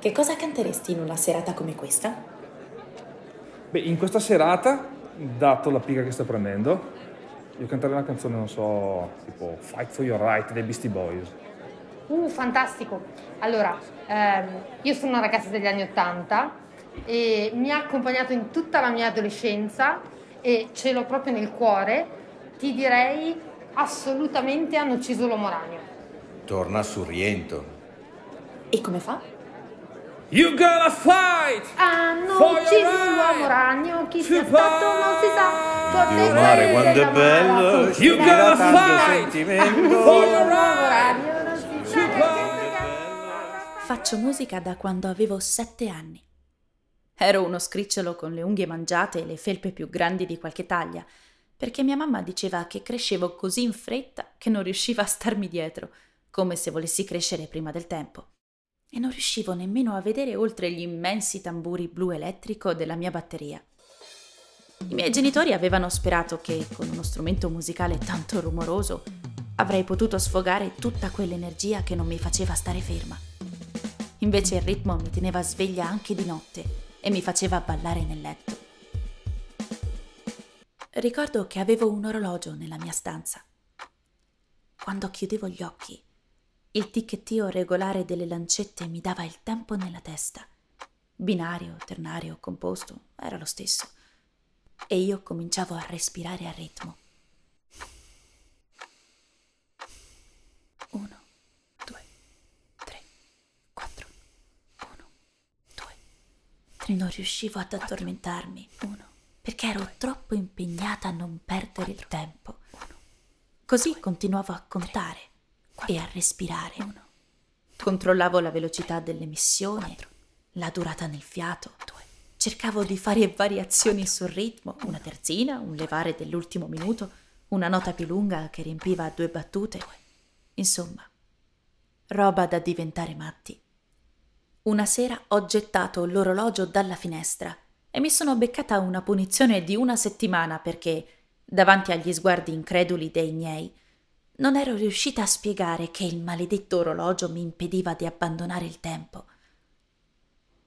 Che cosa canteresti in una serata come questa? Beh, in questa serata, dato la piga che sta prendendo, io canterei una canzone, non so, tipo Fight for Your Right dei Beastie Boys. Uh, fantastico. Allora, ehm, io sono una ragazza degli anni Ottanta e mi ha accompagnato in tutta la mia adolescenza e ce l'ho proprio nel cuore. Ti direi assolutamente hanno ucciso l'uomo ragno. Torna sul rientro. E come fa? You gotta fight! Hanno For your ucciso right l'uomo ragno, chi to sia stato non si sa. Forse Dio mare quando è bello. You tanto fight for your L'uomo right ragno non si sa. Faccio musica da quando avevo sette anni. Ero uno scricciolo con le unghie mangiate e le felpe più grandi di qualche taglia, perché mia mamma diceva che crescevo così in fretta che non riusciva a starmi dietro, come se volessi crescere prima del tempo. E non riuscivo nemmeno a vedere oltre gli immensi tamburi blu elettrico della mia batteria. I miei genitori avevano sperato che, con uno strumento musicale tanto rumoroso, avrei potuto sfogare tutta quell'energia che non mi faceva stare ferma. Invece il ritmo mi teneva sveglia anche di notte e mi faceva ballare nel letto. Ricordo che avevo un orologio nella mia stanza. Quando chiudevo gli occhi, il ticchettio regolare delle lancette mi dava il tempo nella testa. Binario, ternario, composto, era lo stesso. E io cominciavo a respirare a ritmo. Uno, due, tre, quattro. Uno, due, tre. Non riuscivo ad addormentarmi. Uno, perché ero troppo impegnata a non perdere il tempo. Così continuavo a contare e a respirare. Controllavo la velocità dell'emissione, la durata nel fiato. Cercavo di fare variazioni sul ritmo, una terzina, un levare dell'ultimo minuto, una nota più lunga che riempiva due battute. Insomma, roba da diventare matti. Una sera ho gettato l'orologio dalla finestra e mi sono beccata una punizione di una settimana perché, davanti agli sguardi increduli dei miei, non ero riuscita a spiegare che il maledetto orologio mi impediva di abbandonare il tempo.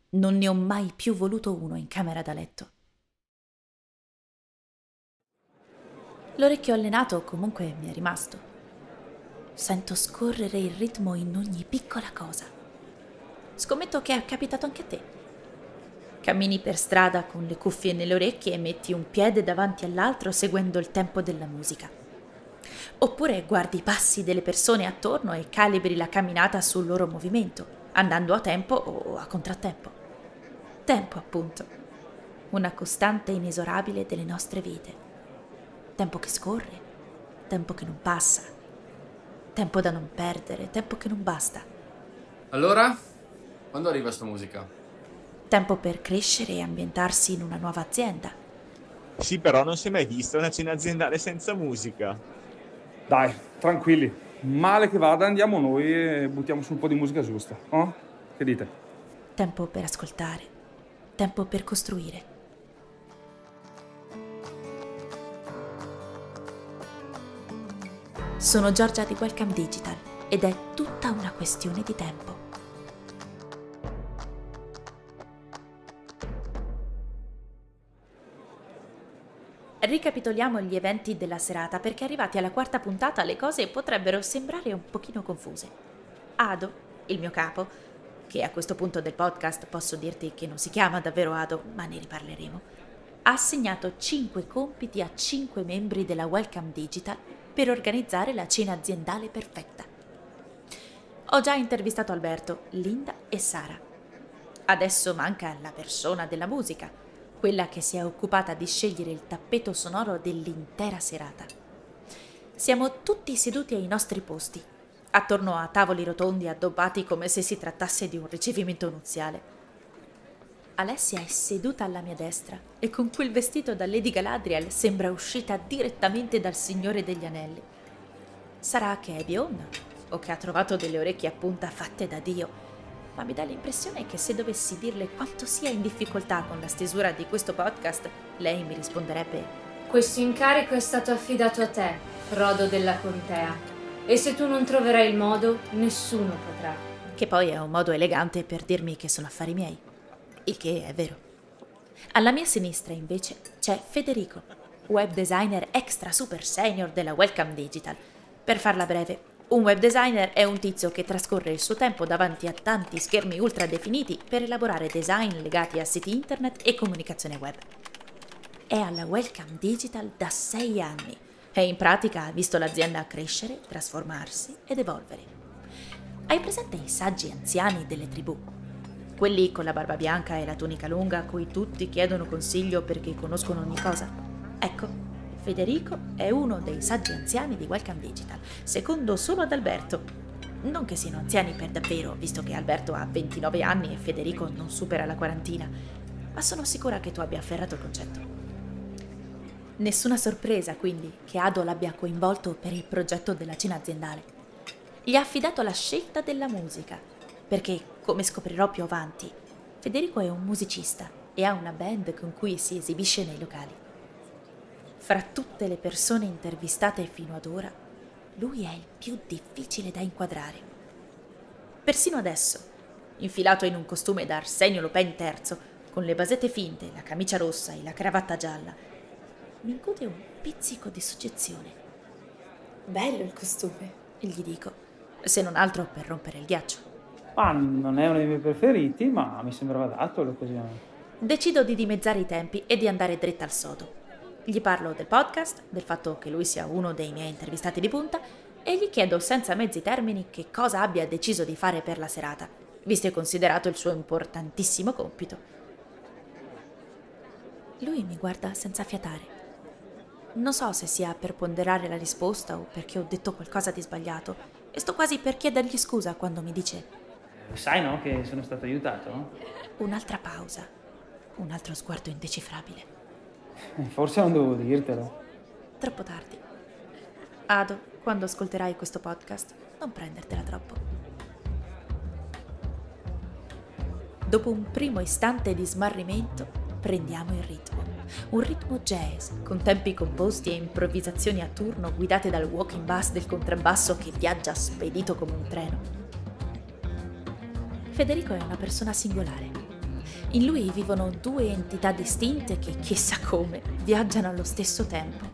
Non ne ho mai più voluto uno in camera da letto. L'orecchio allenato comunque mi è rimasto. Sento scorrere il ritmo in ogni piccola cosa. Scommetto che è capitato anche a te. Cammini per strada con le cuffie nelle orecchie e metti un piede davanti all'altro seguendo il tempo della musica. Oppure guardi i passi delle persone attorno e calibri la camminata sul loro movimento, andando a tempo o a contrattempo. Tempo, appunto. Una costante inesorabile delle nostre vite. Tempo che scorre, tempo che non passa, tempo da non perdere, tempo che non basta. Allora? Quando arriva sta musica? Tempo per crescere e ambientarsi in una nuova azienda. Sì, però non si è mai vista una cena aziendale senza musica. Dai, tranquilli. Male che vada, andiamo noi e buttiamo su un po' di musica giusta. Oh? Che dite? Tempo per ascoltare, tempo per costruire. Sono Giorgia di Welcome Digital ed è tutta una questione di tempo. Ricapitoliamo gli eventi della serata perché arrivati alla quarta puntata le cose potrebbero sembrare un pochino confuse. Ado, il mio capo, che a questo punto del podcast posso dirti che non si chiama davvero Ado, ma ne riparleremo, ha assegnato 5 compiti a 5 membri della Welcome Digital per organizzare la cena aziendale perfetta. Ho già intervistato Alberto, Linda e Sara. Adesso manca la persona della musica, quella che si è occupata di scegliere il tappeto sonoro dell'intera serata. Siamo tutti seduti ai nostri posti, attorno a tavoli rotondi addobbati come se si trattasse di un ricevimento nuziale. Alessia è seduta alla mia destra e con quel vestito da Lady Galadriel sembra uscita direttamente dal Signore degli Anelli. Sarà che è bionda o che ha trovato delle orecchie a punta fatte da Dio, ma mi dà l'impressione che se dovessi dirle quanto sia in difficoltà con la stesura di questo podcast, lei mi risponderebbe Questo incarico è stato affidato a te, Frodo della Contea, e se tu non troverai il modo, nessuno potrà. che poi è un modo elegante per dirmi che sono affari miei, il che è vero. Alla mia sinistra invece c'è Federico, web designer extra super senior della Welcome Digital. Per farla breve, un web designer è un tizio che trascorre il suo tempo davanti a tanti schermi ultra definiti per elaborare design legati a siti internet e comunicazione web. È alla Welcome Digital da sei anni e in pratica ha visto l'azienda crescere, trasformarsi ed evolvere. Hai presente i saggi anziani delle tribù? Quelli con la barba bianca e la tunica lunga a cui tutti chiedono consiglio perché conoscono ogni cosa? Ecco, Federico è uno dei saggi anziani di Welcome Digital, secondo solo ad Alberto. Non che siano anziani per davvero, visto che Alberto ha 29 anni e Federico non supera la quarantina, ma sono sicura che tu abbia afferrato il concetto. Nessuna sorpresa, quindi, che Ado l'abbia coinvolto per il progetto della cena aziendale. Gli ha affidato la scelta della musica, perché, come scoprirò più avanti, Federico è un musicista e ha una band con cui si esibisce nei locali. Fra tutte le persone intervistate fino ad ora, lui è il più difficile da inquadrare. Persino adesso, infilato in un costume da Arsenio Lupin III, con le basette finte, la camicia rossa e la cravatta gialla, mi incute un pizzico di soggezione. Bello il costume, gli dico, se non altro per rompere il ghiaccio. Ah, non è uno dei miei preferiti, ma mi sembrava adatto l'occasione. Decido di dimezzare i tempi e di andare dritta al sodo. Gli parlo del podcast, del fatto che lui sia uno dei miei intervistati di punta e gli chiedo senza mezzi termini che cosa abbia deciso di fare per la serata, visto e considerato il suo importantissimo compito. Lui mi guarda senza fiatare. Non so se sia per ponderare la risposta o perché ho detto qualcosa di sbagliato e sto quasi per chiedergli scusa quando mi dice Sai no che sono stato aiutato? Un'altra pausa, un altro sguardo indecifrabile. Forse non dovevo dirtelo. Troppo tardi. Ado, quando ascolterai questo podcast, non prendertela troppo. Dopo un primo istante di smarrimento, prendiamo il ritmo. Un ritmo jazz, con tempi composti e improvvisazioni a turno guidate dal walking bass del contrabbasso che viaggia spedito come un treno. Federico è una persona singolare in lui vivono due entità distinte che, chissà come, viaggiano allo stesso tempo.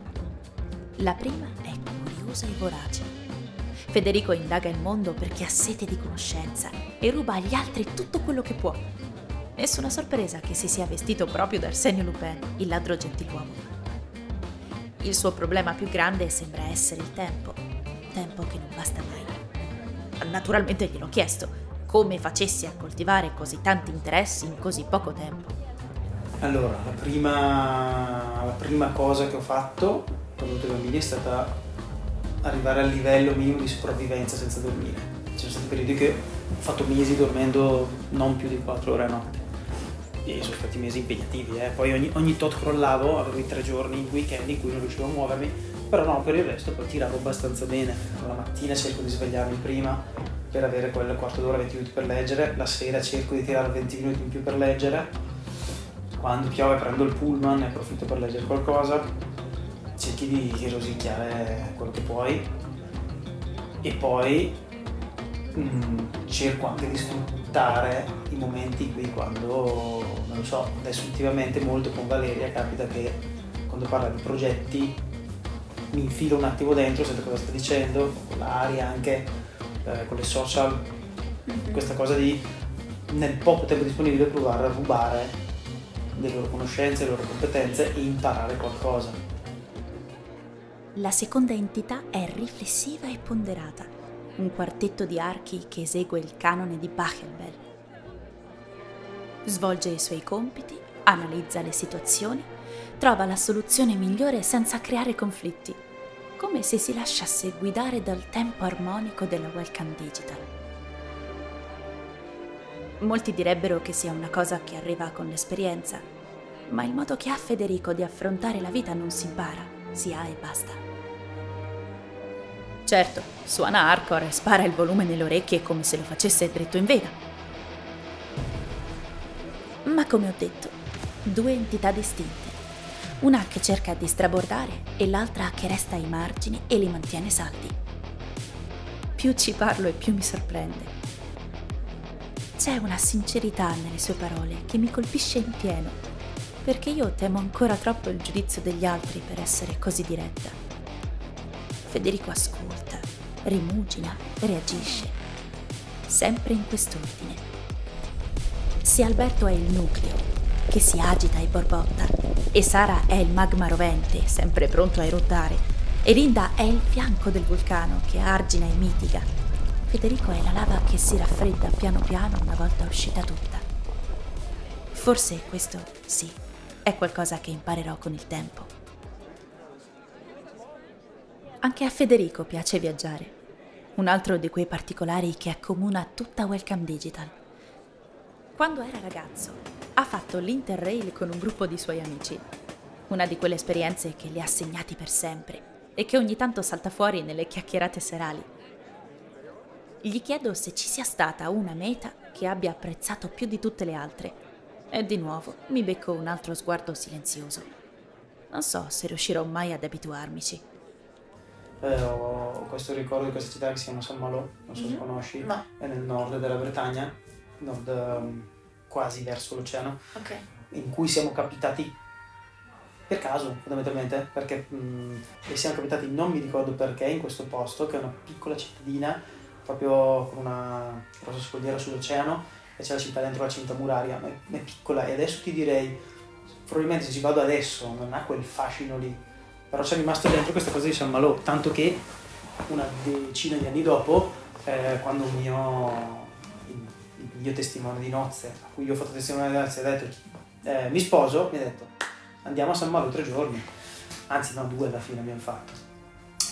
La prima è curiosa e vorace. Federico indaga il mondo perché ha sete di conoscenza e ruba agli altri tutto quello che può. Nessuna sorpresa che si sia vestito proprio da Arsenio Lupin, il ladro gentiluomo. Il suo problema più grande sembra essere il tempo, tempo che non basta mai. Naturalmente gliel'ho chiesto, come facessi a coltivare così tanti interessi in così poco tempo. Allora, la prima, la prima cosa che ho fatto quando ho avuto i bambini è stata arrivare al livello minimo di sopravvivenza senza dormire. Ci sono stati periodi che ho fatto mesi dormendo non più di 4 ore a notte e sono stati mesi impegnativi. Eh. Poi ogni, ogni tot crollavo, avevo i tre giorni, in weekend in cui non riuscivo a muovermi, però no, per il resto poi tiravo abbastanza bene. La mattina cerco di svegliarmi prima, per avere quel quarto d'ora, 20 minuti per leggere, la sera cerco di tirare 20 minuti in più per leggere, quando piove prendo il pullman e approfitto per leggere qualcosa, cerchi di rosicchiare quello che puoi. E poi mh, mm, cerco anche di sfruttare i momenti cui quando, non lo so, adesso ultimamente molto con Valeria capita che quando parla di progetti mi infilo un attimo dentro, sento cosa sta dicendo, con l'aria anche eh, con le social, questa cosa di nel poco tempo disponibile provare a rubare le loro conoscenze, le loro competenze e imparare qualcosa. La seconda entità è riflessiva e ponderata, un quartetto di archi che esegue il canone di Bachelbel. Svolge i suoi compiti, analizza le situazioni, trova la soluzione migliore senza creare conflitti come se si lasciasse guidare dal tempo armonico della Welcome Digital. Molti direbbero che sia una cosa che arriva con l'esperienza, ma il modo che ha Federico di affrontare la vita non si impara, si ha e basta. Certo, suona hardcore e spara il volume nelle orecchie come se lo facesse dritto in vena. Ma come ho detto, due entità distinte una che cerca di strabordare e l'altra che resta ai margini e li mantiene saldi. Più ci parlo e più mi sorprende. C'è una sincerità nelle sue parole che mi colpisce in pieno, perché io temo ancora troppo il giudizio degli altri per essere così diretta. Federico ascolta, rimugina, reagisce, sempre in quest'ordine. Se Alberto è il nucleo, che si agita e borbotta, e Sara è il magma rovente, sempre pronto a eruttare, e Linda è il fianco del vulcano che argina e mitiga, Federico è la lava che si raffredda piano piano una volta uscita tutta. Forse questo, sì, è qualcosa che imparerò con il tempo. Anche a Federico piace viaggiare, un altro di quei particolari che accomuna tutta Welcome Digital. Quando era ragazzo, ha fatto l'Interrail con un gruppo di suoi amici, una di quelle esperienze che li ha segnati per sempre e che ogni tanto salta fuori nelle chiacchierate serali gli chiedo se ci sia stata una meta che abbia apprezzato più di tutte le altre. E di nuovo mi becco un altro sguardo silenzioso. Non so se riuscirò mai ad abituarmici. Eh, ho questo ricordo di questa città che si chiama San Malo, non so mm-hmm. se mhm. conosci, no. è nel nord della Bretagna, nord um, quasi verso l'oceano, okay. in cui siamo capitati per caso fondamentalmente, perché mh, siamo capitati non mi ricordo perché in questo posto, che è una piccola cittadina proprio con una grossa scogliera sull'oceano e c'è la città dentro la cinta muraria, ma è, è piccola e adesso ti direi, probabilmente se ci vado adesso non ha quel fascino lì, però c'è rimasto dentro questa cosa di San Malò, tanto che una decina di anni dopo, eh, quando un mio, il, mio testimone di nozze, a cui io ho fatto nozze, ha detto eh, mi sposo, mi ha detto andiamo a San Malo tre giorni, anzi no, due alla fine abbiamo fatto.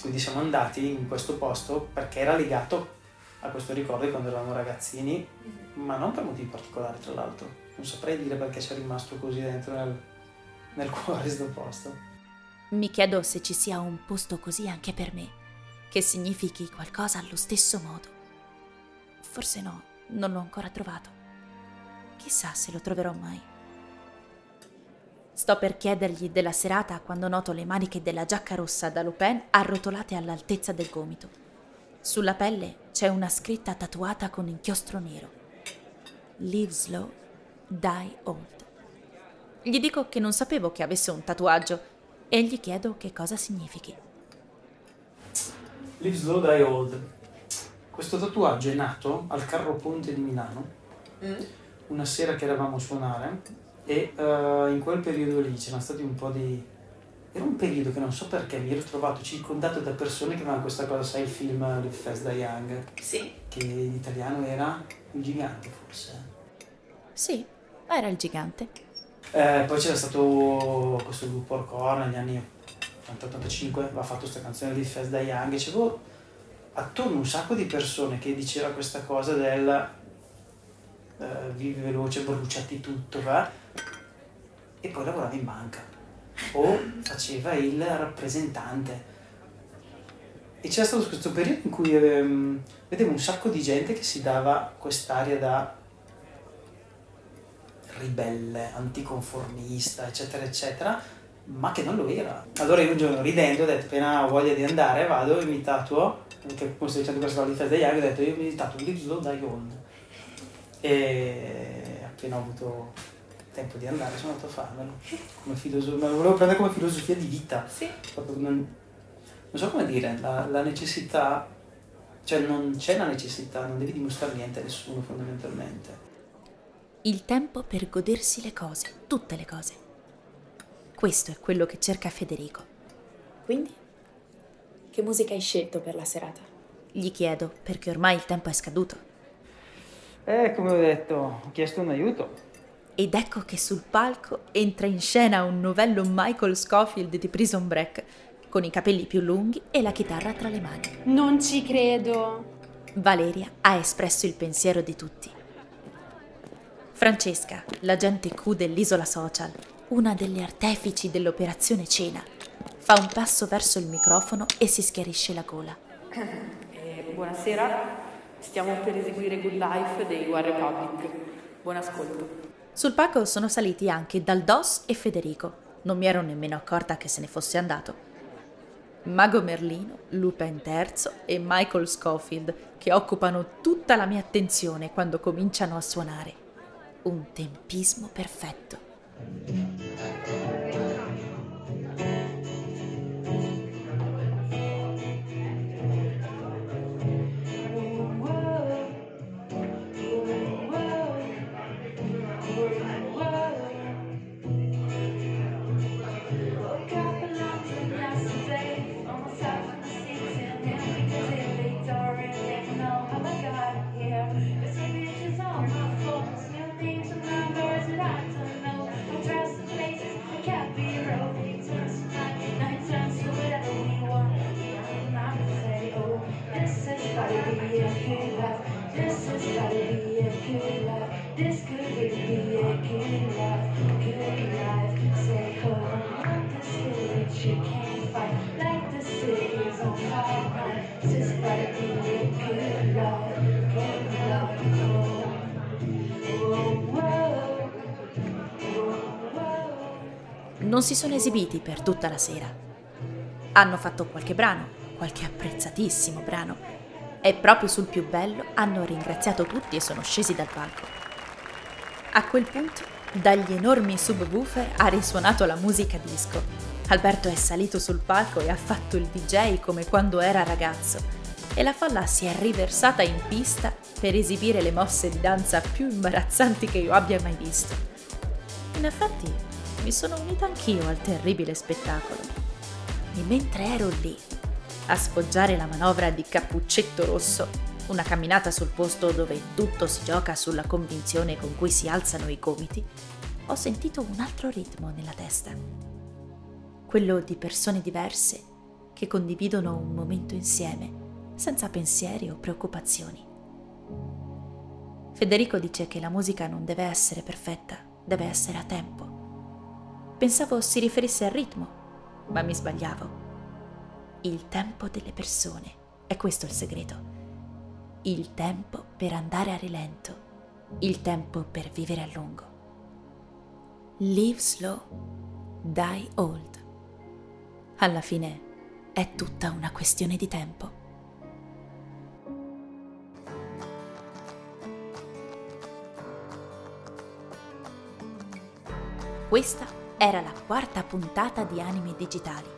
Quindi siamo andati in questo posto perché era legato a questo ricordo di quando eravamo ragazzini, ma non per motivi particolari tra l'altro. Non saprei dire perché sia rimasto così dentro nel, nel cuore questo posto. Mi chiedo se ci sia un posto così anche per me, che significhi qualcosa allo stesso modo. Forse no, non l'ho ancora trovato. Chissà se lo troverò mai. Sto per chiedergli della serata quando noto le maniche della giacca rossa da Lupin arrotolate all'altezza del gomito. Sulla pelle c'è una scritta tatuata con inchiostro nero. Live slow, die old. Gli dico che non sapevo che avesse un tatuaggio e gli chiedo che cosa significhi. Live slow, die old. Questo tatuaggio è nato al Carro Ponte di Milano, mm. una sera che eravamo a suonare e uh, in quel periodo lì c'erano stati un po' di era un periodo che non so perché mi ero trovato circondato da persone che avevano questa cosa, sai il film Live Fast Die Young? Sì. Che in italiano era Il gigante forse. Sì, era il gigante. Eh, poi c'era stato questo gruppo hardcore negli anni 80-85, aveva fatto questa canzone Live Fast Die Young e c'avevo attorno un sacco di persone che diceva questa cosa del uh, vivi veloce, bruciati tutto, va? E poi lavorava in banca o faceva il rappresentante. E c'era stato questo periodo in cui ehm, vedevo un sacco di gente che si dava quest'aria da ribelle, anticonformista, eccetera, eccetera, ma che non lo era. Allora io un giorno ridendo ho detto appena ho voglia di andare vado e mi tatuo, perché come sto dicendo questa cosa di Fred Young, ho detto io mi tatuo Die Old. E appena ho avuto tempo di andare, sono andato a farmelo. Come filosofia, lo volevo prendere come filosofia di vita. Sì. Non, non, so come dire, la, la, necessità, cioè non c'è la necessità, non devi dimostrare niente a nessuno fondamentalmente. Il tempo per godersi le cose, tutte le cose. Questo è quello che cerca Federico. Quindi? Che musica hai scelto per la serata? Gli chiedo, perché ormai il tempo è scaduto. Eh, come ho detto, ho chiesto un aiuto ed ecco che sul palco entra in scena un novello Michael Scofield di Prison Break, con i capelli più lunghi e la chitarra tra le mani. Non ci credo. Valeria ha espresso il pensiero di tutti. Francesca, l'agente Q dell'isola social, una delle artefici dell'operazione Cena, fa un passo verso il microfono e si schiarisce la gola. Eh, buonasera, stiamo per eseguire Good Life dei War Republic. Buon ascolto. Sul palco sono saliti anche Daldos e Federico. Non mi ero nemmeno accorta che se ne fosse andato. Mago Merlino, Lupin III e Michael Scofield che occupano tutta la mia attenzione quando cominciano a suonare. Un tempismo perfetto. Non si sono esibiti per tutta la sera. Hanno fatto qualche brano, qualche apprezzatissimo brano, e proprio sul più bello hanno ringraziato tutti e sono scesi dal palco. A quel punto, dagli enormi subwoofer ha risuonato la musica disco. Alberto è salito sul palco e ha fatto il DJ come quando era ragazzo e la folla si è riversata in pista per esibire le mosse di danza più imbarazzanti che io abbia mai visto. In effetti, mi sono unita anch'io al terribile spettacolo. E mentre ero lì, a sfoggiare la manovra di Cappuccetto Rosso, una camminata sul posto dove tutto si gioca sulla convinzione con cui si alzano i gomiti, ho sentito un altro ritmo nella testa. Quello di persone diverse che condividono un momento insieme, senza pensieri o preoccupazioni. Federico dice che la musica non deve essere perfetta, deve essere a tempo Pensavo si riferisse al ritmo, ma mi sbagliavo. Il tempo delle persone, è questo il segreto. Il tempo per andare a rilento, il tempo per vivere a lungo. Live slow, die old. Alla fine è tutta una questione di tempo. Questa era la quarta puntata di Anime Digitali,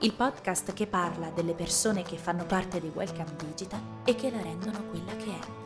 il podcast che parla delle persone che fanno parte di Welcome Digital e che la rendono quella che è.